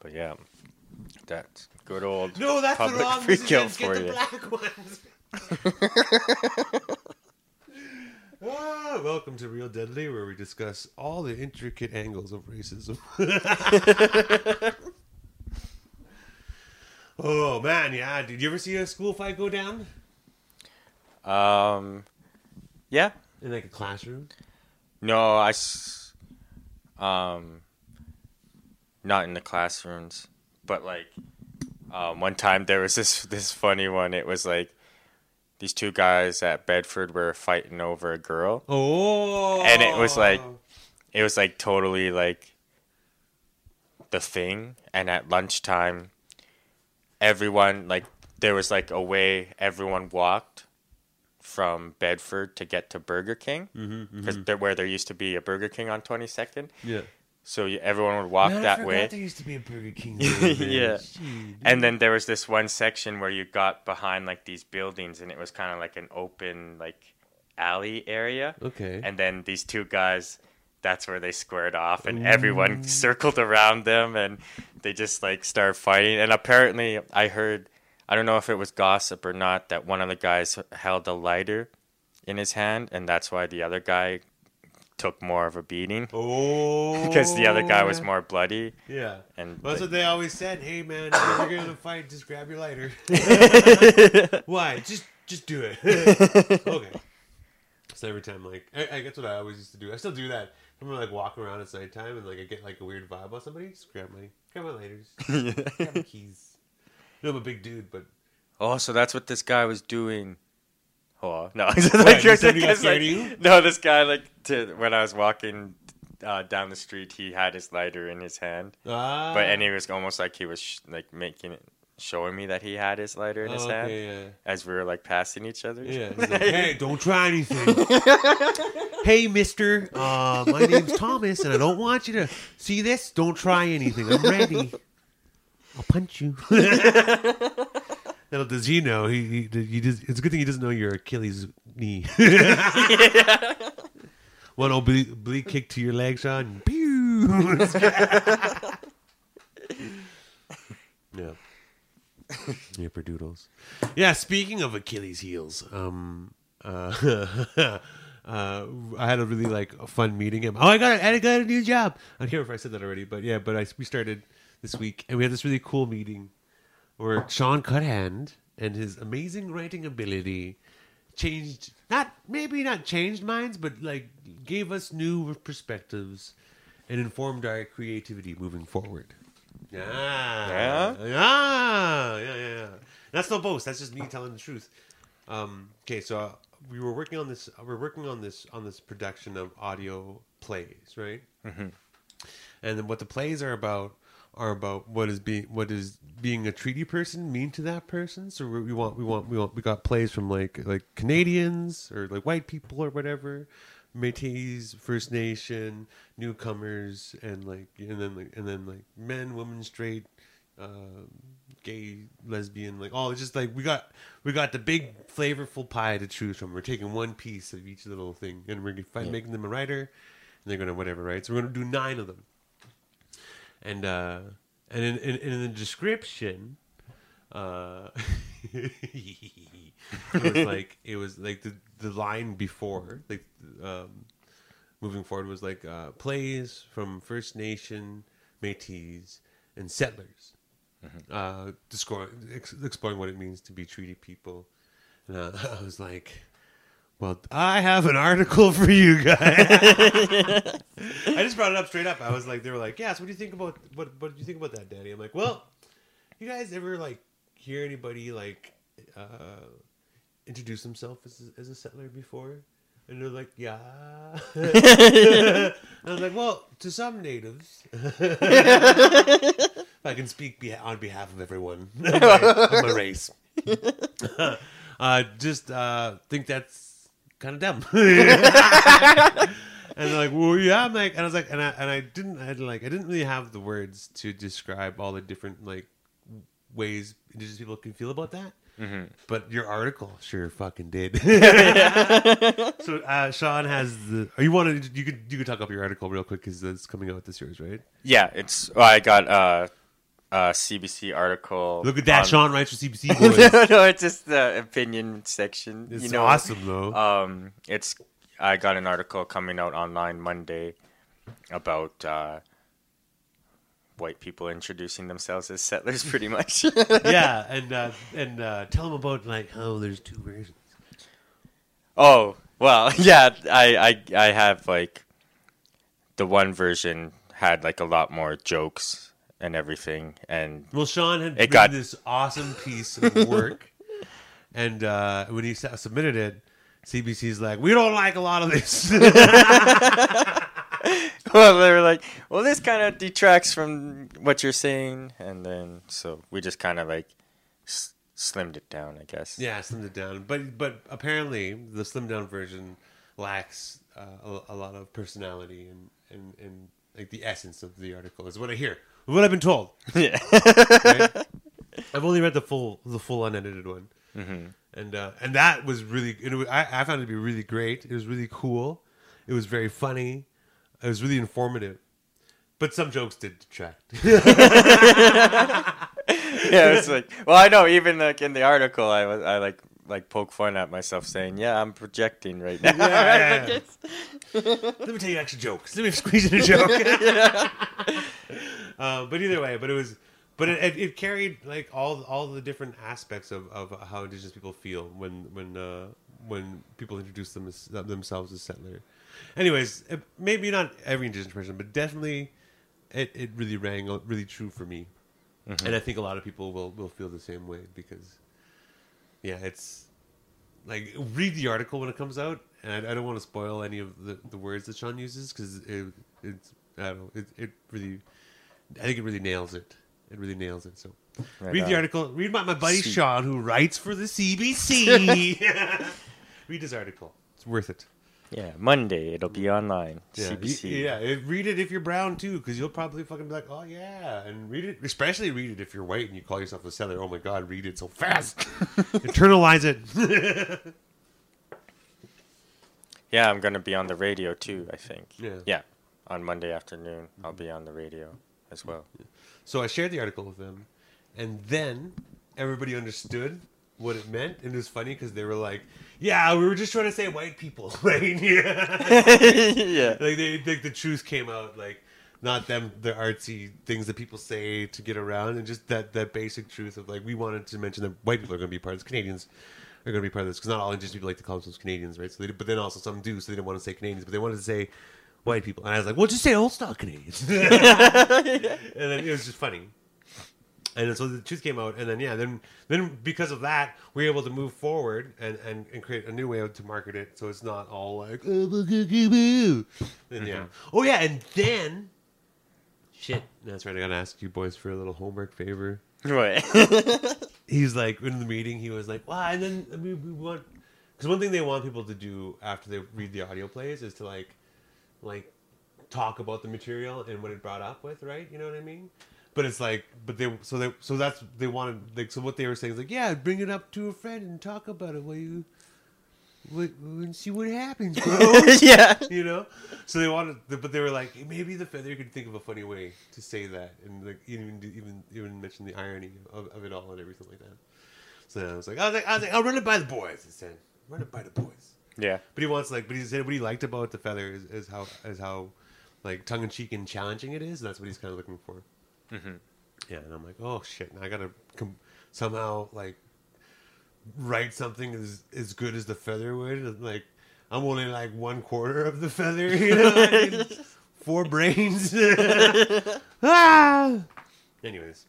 but yeah that's good old no, that's the Public wrong free Mrs. kill Ends. Get for the you. black ones. Ah, welcome to Real Deadly, where we discuss all the intricate angles of racism. oh man, yeah. Did you ever see a school fight go down um yeah in like a classroom? no i s- um not in the classrooms but like um, one time there was this this funny one. It was like these two guys at bedford were fighting over a girl. Oh, And it was like- it was like totally like the thing. And at lunchtime everyone like there was like a way everyone walked from bedford to get to burger king. Mm-hmm, because there where there used to be a burger king on 22nd yeah. So you, everyone would walk Man, I that forgot way There used to be a Burger King. there. Yeah. Shit. and then there was this one section where you got behind like these buildings and it was kind of like an open like alley area okay. and then these two guys that's where they squared off and everyone circled around them and they just like started fighting and apparently i heard i don't know if it was gossip or not that one of the guys held a lighter in his hand and that's why the other guy took more of a beating oh, because the other guy was more bloody Yeah. and Well, that's what they always said. Hey, man, if you're gonna fight, just grab your lighter. Why? Just, just do it. okay. So every time, like, I, I guess what I always used to do. I still do that. I remember like walking around at nighttime and like I get like a weird vibe on somebody. Just grab my, grab my lighters, grab my keys. You know, I'm a big dude, but oh so that's what this guy was doing oh no What, somebody got Because, scared like, you? no this guy like to, when i was walking uh, down the street he had his lighter in his hand ah, but and he was almost like he was sh- like making it showing me that he had his lighter in his oh, hand okay, as we were like passing each other yeah, yeah. Like, hey, don't try anything. hey, Mister, uh, my name's Thomas, and I don't want you to see this. Don't try anything. I'm ready. I'll punch you. Little does he know, he, he, he does, it's a good thing he doesn't know your Achilles knee. One oblique, oblique kick to your leg, Sean. Pew! yeah. Yipperdoodles. Yeah, speaking of Achilles heels, um, uh, uh, I had a really like a fun meeting him. Oh, I got, I got a new job. I can't remember if I said that already, but yeah, but I we started this week, and we had this really cool meeting where Sean Cuthand and his amazing writing ability changed not maybe not changed minds, but like gave us new perspectives and informed our creativity moving forward. Yeah. Yeah? Yeah. Yeah. Yeah. yeah. That's no boast. That's just me telling the truth. Um, okay, so uh, we were working on this. We're working on this on this production of audio plays, right? Mm-hmm. And then what the plays are about are about what is being what is being a treaty person mean to that person. So we want we want we want we got plays from like like Canadians or like white people or whatever. Métis, First Nation, newcomers, and like, and then like, and then like men, women, straight, uh, gay, lesbian, like all just like we got we got the big flavorful pie to choose from. We're taking one piece of each little thing, and we're gonna find, Yeah. making them a writer, and they're gonna whatever, right? So we're gonna do nine of them, and uh, and in, in, in the description, uh, it was like it was like the the line before like um, moving forward was like uh, plays from First Nation, Métis, and settlers, uh, discour- ex- exploring what it means to be treaty people. And uh, I was like, "Well, I have an article for you guys." I just brought it up straight up. I was like, "They were like, yeah. So what do you think about what? What do you think about that, Daddy?" I'm like, "Well, you guys ever like hear anybody like uh, introduce himself as a, as a settler before?" And they're like, "Yeah." and I was like, "Well, to some natives, if I can speak be- on behalf of everyone of my, of my race, uh, just uh, think that's kind of dumb." And they're like, well, yeah, I'm like, and I was like, and I and I didn't, I had like, I didn't really have the words to describe all the different like ways indigenous people can feel about that. But your article sure fucking did. so uh, Sean has the. Or you wanted you could you could talk up your article real quick because it's coming out this year, right. Yeah, it's. Well, I got uh, a CBC article. Look at that, Sean writes for CBC no, no, it's just the opinion section. It's you know, awesome though. Um, it's. I got an article coming out online Monday about uh, white people introducing themselves as settlers, pretty much. yeah, and uh, and uh, tell them about like how there's two versions. Oh well, yeah. I, I I have like the one version had like a lot more jokes and everything, and Well, Sean had It got- this awesome piece of work, and uh, when he submitted it, CBC's like, "We don't like a lot of this." well, they were like, "Well, this kind of detracts from what you're saying," and then so we just kind of like s- slimmed it down, I guess. yeah, slimmed it down, but but apparently the slimmed down version lacks uh, a, a lot of personality and, and and like the essence of the article is what I hear, what I've been told. Yeah. right? I've only read the full the full unedited one, and uh, and that was really it was, I, I found it to be really great. It was really cool. It was very funny. It was really informative. But some jokes did detract. yeah, it's like, well, I know. Even like in the article, I was, I like, like poke fun at myself, saying, "Yeah, I'm projecting right now." Yeah, yeah, Let me tell you extra jokes. Let me squeeze in a joke. uh, but either way, but it was, but it, it, it carried like all all the different aspects of, of how indigenous people feel when when uh, when people introduce them as, themselves as settler. Anyways, it, maybe not every indigenous person, but definitely it, it really rang really true for me, and I think a lot of people will will feel the same way because, yeah, it's like read the article when it comes out, and I, I don't want to spoil any of the, the words that Sean uses because it it's I don't know it, it really I think it really nails it. It really nails it. So Right read the article. Read my my buddy. Sean who writes for the CBC. read his article. It's worth it. Yeah, Monday it'll be online. Yeah, CBC. y- yeah. Eh, read it if you're brown too, because you'll probably fucking be like, "Oh yeah," and read it. Especially read it if you're white and you call yourself a settler. Oh my god, read it so fast. Internalize it. Yeah, I'm gonna be on the radio too. I think. Yeah. Yeah, on Monday afternoon, I'll mm-hmm. be on the radio as well. So I shared the article with them, and then everybody understood what it meant, and it was funny because they were like, "Yeah, we were just trying to say white people, right?" yeah. yeah. like they like the truth came out like not them the artsy things that people say to get around and just that that basic truth of like we wanted to mention that white people are going to be part of this canadians are going to be part of this because not all indigenous people like to call themselves canadians right so they, but then also some do so they didn't want to say canadians but they wanted to say white people and i was like well just say old style canadians and then it was just funny and so the truth came out, and then yeah, then then because of that, we are able to move forward and, and, and create a new way to market it, so it's not all like oh, boo." Yeah. Mm-hmm. Oh yeah, and then shit. That's right. I gotta ask you boys for a little homework favor. What? He's like in the meeting. He was like, "Well, and then we, we want." Because one thing they want people to do after they read the audio plays is to like, like, talk about the material and what it brought up with, right? You know what I mean? But it's like, but they so they so that's they wanted like so what they were saying is like, yeah, bring it up to a friend and talk about it while you, what, and see what happens, bro. yeah. you know so they wanted but they were like maybe the feather could think of a funny way to say that and like even even even mention the irony of, of it all and everything like that so i was like i was like, I was like i'll run it by the boys i said run it by the boys Yeah. but he wants like but he said what he liked about the feather is, is how is how like tongue-in-cheek and challenging it is and that's what he's kind of looking for Mm-hmm. yeah and i'm like oh shit now i gotta com- somehow like write something as as good as the feather would and, like i'm only like one quarter of the feather you know I mean, four brains ah! anyways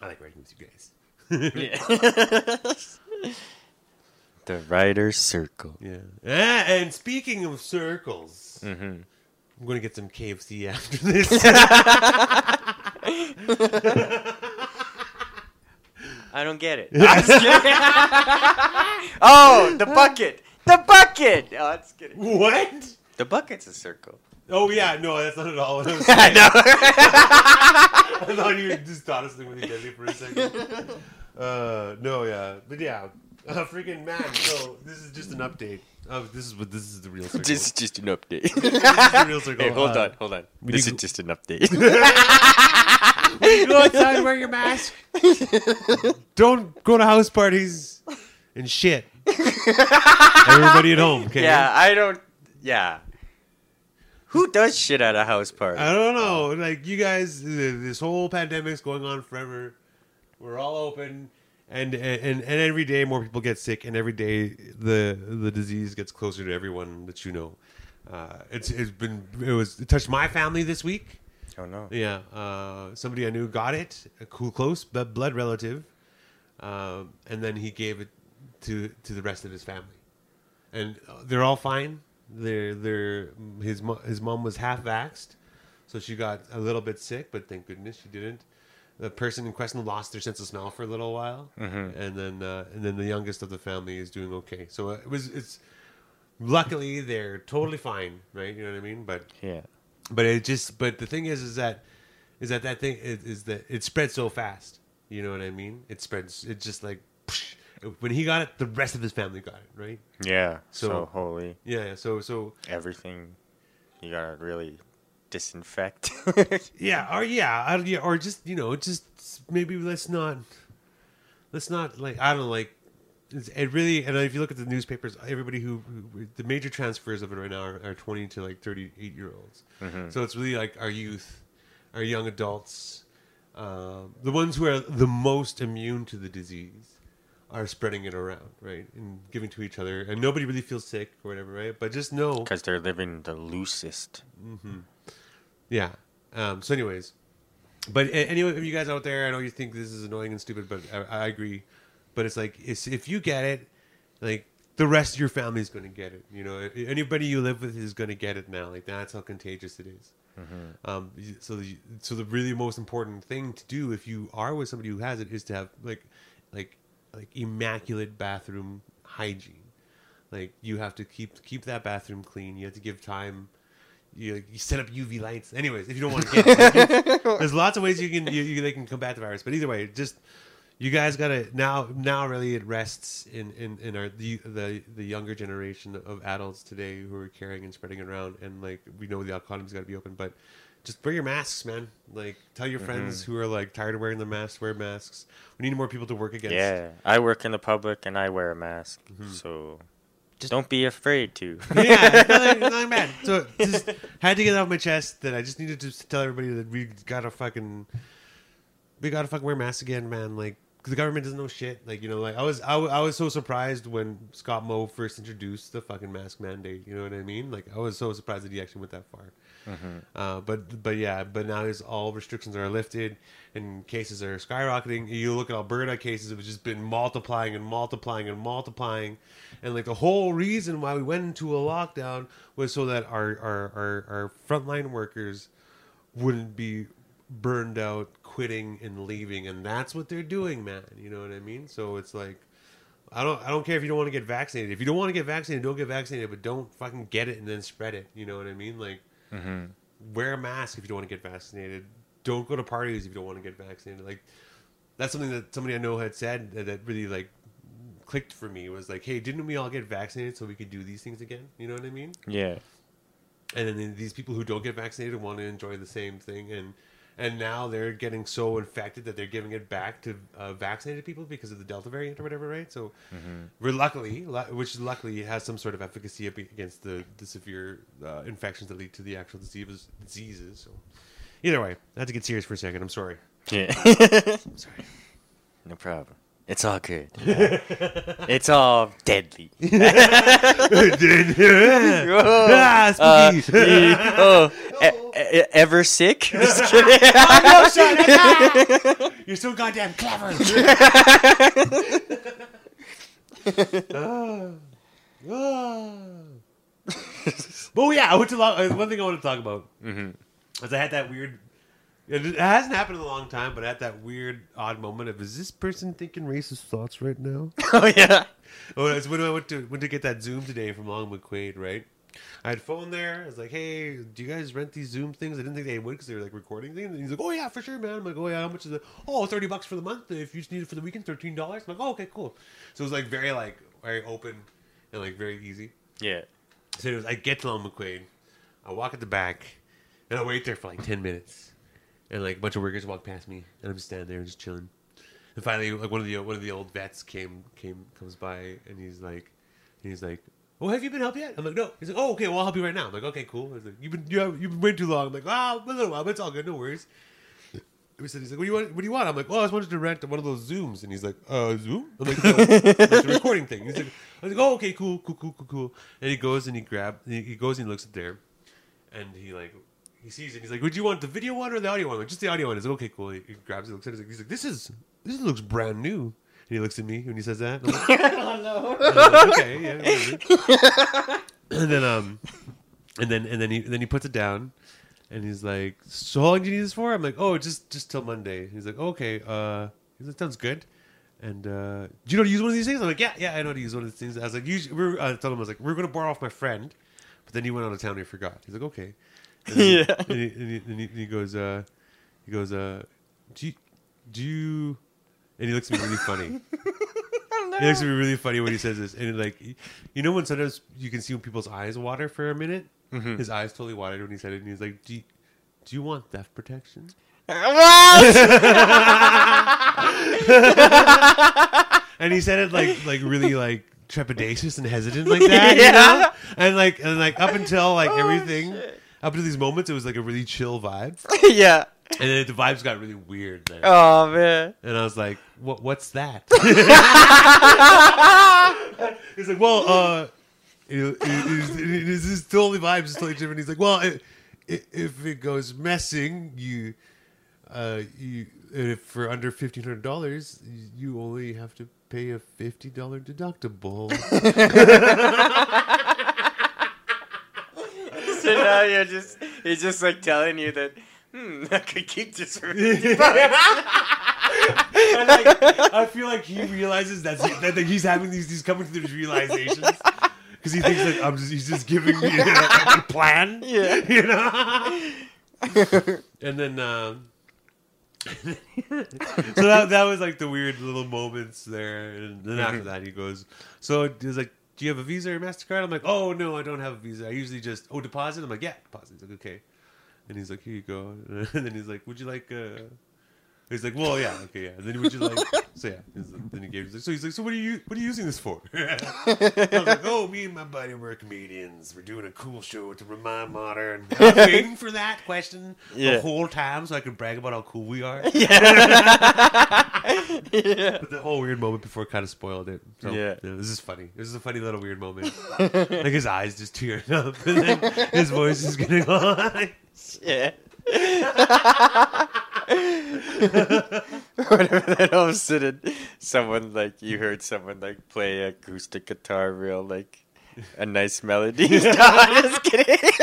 i like writing with you guys Yeah. the writer's circle. yeah ah, and speaking of circles Mm-hmm. i'm gonna get some kfc after this I don't get it. oh, the bucket. The bucket. Oh, that's good. what The bucket's a circle. oh yeah no that's not at all what I was I saying. know. I thought you just thought of something deadly for a second. Uh, no, yeah, but yeah, uh, freaking man. So this is just an update. Of this is what this is the real circle. this is just an update. this is the real circle. hey, hold Uh, on, hold on. This is just an update. Go outside, wear your mask. Don't go to house parties and shit. Everybody at home, okay? yeah, I don't. Yeah. Who does shit at a house party? I don't know. Like you guys, this whole pandemic's going on forever. We're all open, and and and every day more people get sick, and every day the the disease gets closer to everyone that you know. Uh, it's it's been it was it touched my family this week. Oh no. Yeah, uh, somebody I knew got it, a cool, close blood blood relative, um, and then he gave it to to the rest of his family, and uh, they're all fine. They're they're his mo- his mom was half vaxxed, so she got a little bit sick, but thank goodness she didn't. The person in question lost their sense of smell for a little while, and then uh, and then the youngest of the family is doing okay. So it was it's luckily they're totally fine, right? You know what I mean? But Yeah. But it just but the thing is is that is that that thing is, is that it spreads so fast you know what i mean it spreads it just like psh, when he got it the rest of his family got it right Yeah. So, So- holy yeah so so everything. You gotta really disinfect. yeah or yeah, I, yeah or just you know just maybe let's not let's not like i don't know like it's, it really and if you look at the newspapers everybody who, who the major transfers of it right now are, are 20 to like 38 year olds so it's really like our youth our young adults um, the ones who are the most immune to the disease are spreading it around right and giving to each other and nobody really feels sick or whatever right but just know Because they're living the loosest. yeah. Um, so, anyways, but anyway, any of you guys out there, I know you think this is annoying and stupid, but I, I agree. But it's like it's, if you get it, like the rest of your family is going to get it. You know, anybody you live with is going to get it now. Like that's how contagious it is. Um, so, the, so the really most important thing to do if you are with somebody who has it is to have like, like, like immaculate bathroom hygiene. Like you have to keep keep that bathroom clean. You have to give time. You, you set up UV lights. Anyways, if you don't want to get like, there's lots of ways you can you, you, they can combat the virus. But either way, just you guys gotta now. Now, really, it rests in in in our the the the younger generation of adults today who are carrying and spreading it around. And like we know the economy's got to be open, but just wear your masks, man. Like tell your friends mm-hmm. who are like tired of wearing the masks, wear masks. We need more people to work against. Yeah, I work in the public and I wear a mask, mm-hmm. so just don't be afraid to. yeah, it's nothing, nothing bad. So just had to get it off my chest that I just needed to tell everybody that we gotta fucking we gotta fucking wear masks again, man. Like the government doesn't know shit. Like you know, like I was I, I was so surprised when Scott Moe first introduced the fucking mask mandate. You know what I mean? Like I was so surprised that he actually went that far. Uh, but but yeah, but now is all restrictions are lifted and cases are skyrocketing. You look at Alberta cases; have just been multiplying and multiplying and multiplying, and like the whole reason why we went into a lockdown was so that our our our, our frontline workers wouldn't be burned out, quitting and leaving, and that's what they're doing, man. You know what I mean? So it's like. I don't. I don't care if you don't want to get vaccinated. If you don't want to get vaccinated, don't get vaccinated. But don't fucking get it and then spread it. You know what I mean? Like, mm-hmm. wear a mask if you don't want to get vaccinated. Don't go to parties if you don't want to get vaccinated. Like that's something that somebody I know had said that, that really like clicked for me was like, hey, didn't we all get vaccinated so we could do these things again? You know what I mean? yeah, And then these people who don't get vaccinated want to enjoy the same thing and. And now they're getting so infected that they're giving it back to uh, vaccinated people because of the Delta variant or whatever, right? So, we're luckily, which luckily has some sort of efficacy against the, the severe uh, infections that lead to the actual diseases. diseases. So, either way, I had to get serious for a second. I'm sorry. yeah. I'm sorry. no problem. It's all good. it's all deadly. ah, Uh, spooky. e- oh, e- e- ever sick? Just kidding. Oh, You're so goddamn clever. Ah. Ah. but yeah, I went to lo- uh, one thing I want to talk about is I had that weird. It hasn't happened in a long time, but at that weird, odd moment of is this person thinking racist thoughts right now? oh yeah. Oh, it's when I went to went to get that Zoom today from Long McQuade, right? I had phone there. I was like, "Hey, do you guys rent these Zoom things?" I didn't think they would because they were like recording things. And he's like, "Oh yeah, for sure, man." I'm like, "Oh yeah, how much is it?" Oh, 30 bucks for the month. If you just need it for the weekend, thirteen dollars. I'm like, "Oh, okay, cool." So it was like very like very open and like very easy. Yeah. So it was, I get to Long McQuade, I walk at the back, and I wait there for like ten minutes, and like a bunch of workers walk past me, and I'm just standing there just chilling. And finally, like one of the one of the old vets came came comes by, and he's like, he's like, "Oh, have you been helped yet?" I'm like, "No." He's like, "Oh, okay, well, I'll help you right now." I'm like, "Okay, cool." He's like, "You've been you have, you've been waiting too long." I'm like, "Ah, a little while, but it's all good, no worries." He said, "He's like, what do you want? What do you want?" I'm like, "Well, I just wanted to rent one of those Zooms," and he's like, "Uh, Zoom?" I'm like, no, like the recording thing. He's like, I was like, "Oh, okay, cool, cool, cool, cool, cool." And he goes and he grabs, he goes and he looks at there, and he like, he sees it. He's like, "Would you want the video one or the audio one?" I'm like, just the audio one. He's like, "Okay, cool." He, he grabs it, looks at it. He's like, "This is this looks brand new." And he looks at me when he says that. I'm like, oh I'm like, okay, yeah. whatever." and then um, and then and then he then he puts it down, and he's like, "So how long do you need this for?" I'm like, "Oh, just just till Monday." He's like, "Okay, uh, he's like, sounds good." And uh, do you know how to use one of these things? I'm like, "Yeah, yeah, I know how to use one of these things." I was like, usually, we we're, I told him I was like, "We're gonna borrow off my friend," but then he went out of town and he forgot. He's like, "Okay." And Yeah. And he, and he, and he, and he goes, uh, he goes, uh, "Do you, do you?" And he looks at me really funny. He looks at me really funny when he says this, and like, you know, when sometimes you can see when people's eyes water for a minute. His eyes totally watered when he said it, and he's like, "Do you, do you want theft protection?" What? And he said it like like really like trepidatious and hesitant like that, you Yeah. know? And like and like up until like Oh, everything, shit. Up to these moments, it was like a really chill vibe, yeah. and then the vibes got really weird there. Oh man. And I was like, "What? What's that?" He's like, "Well, uh, it, it, it, it is this totally vibes is totally different." He's like, "Well, it, it, if it goes messing, you, uh, you if for under fifteen hundred dollars, you only have to pay a fifty dollar deductible." So now you're just he's just like telling you that hmm, I could keep this for And like, I feel like he realizes that's that, that he's having these he's coming to these realizations because he thinks that I'm just he's just giving me a, a plan. Yeah. you know. and then um, so that that was like the weird little moments there, and then Mm-hmm. after that he goes, so he's like, "Do you have a Visa or Mastercard?" I'm like, "Oh no, I don't have a Visa. I usually just oh deposit." I'm like, "Yeah, deposit." He's like, "Okay," and he's like, "Here you go," and then he's like, "Would you like?" uh He's like, "Well, yeah, okay, yeah." And then would you like? So yeah, he's like, then he gave. He's like, so he's like, "So what are you? What are you using this for?" I was like, "Oh, me and my buddy were comedians. We're doing a cool show to Remai Modern." I was waiting for that question Yeah. the whole time so I could brag about how cool we are. yeah. But the whole weird moment before kind of spoiled it. So, Yeah. this is funny. This is a funny little weird moment. like his eyes just tearing up, and then his voice is getting on. Yeah. Whatever that all of a sudden someone like you heard someone like play acoustic guitar real like a nice melody. no, I'm just kidding.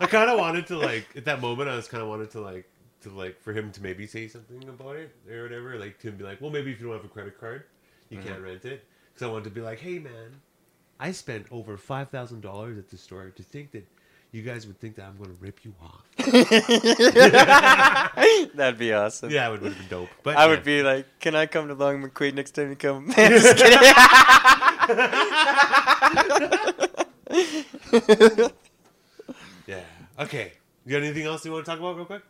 I kind of wanted to like at that moment. I was kind of wanted to like to like for him to maybe say something about it or whatever. Like to be like, well, maybe if you don't have a credit card, you mm-hmm. can't rent it. Because I wanted to be like, hey man, I spent over five thousand dollars at the store to think that you guys would think that I'm going to rip you off. That'd be awesome. Yeah, it would, would have been dope. But I yeah. would be like, "Can I come to Long McQuade next time you come?" Man, just kidding. Yeah. Okay. You got anything else you want to talk about real quick?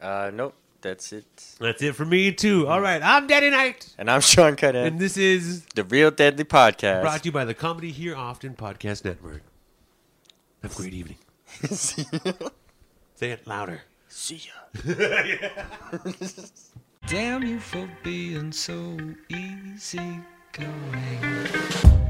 uh, nope, that's it. That's it for me too. All right, I'm Daddy Knight, And I'm Sean Cuthand, and this is the Real Deadly Podcast. brought to you by the Comedy Here Often Podcast Network. Have a great evening. See Say it louder. See ya. Damn you for being so easy going.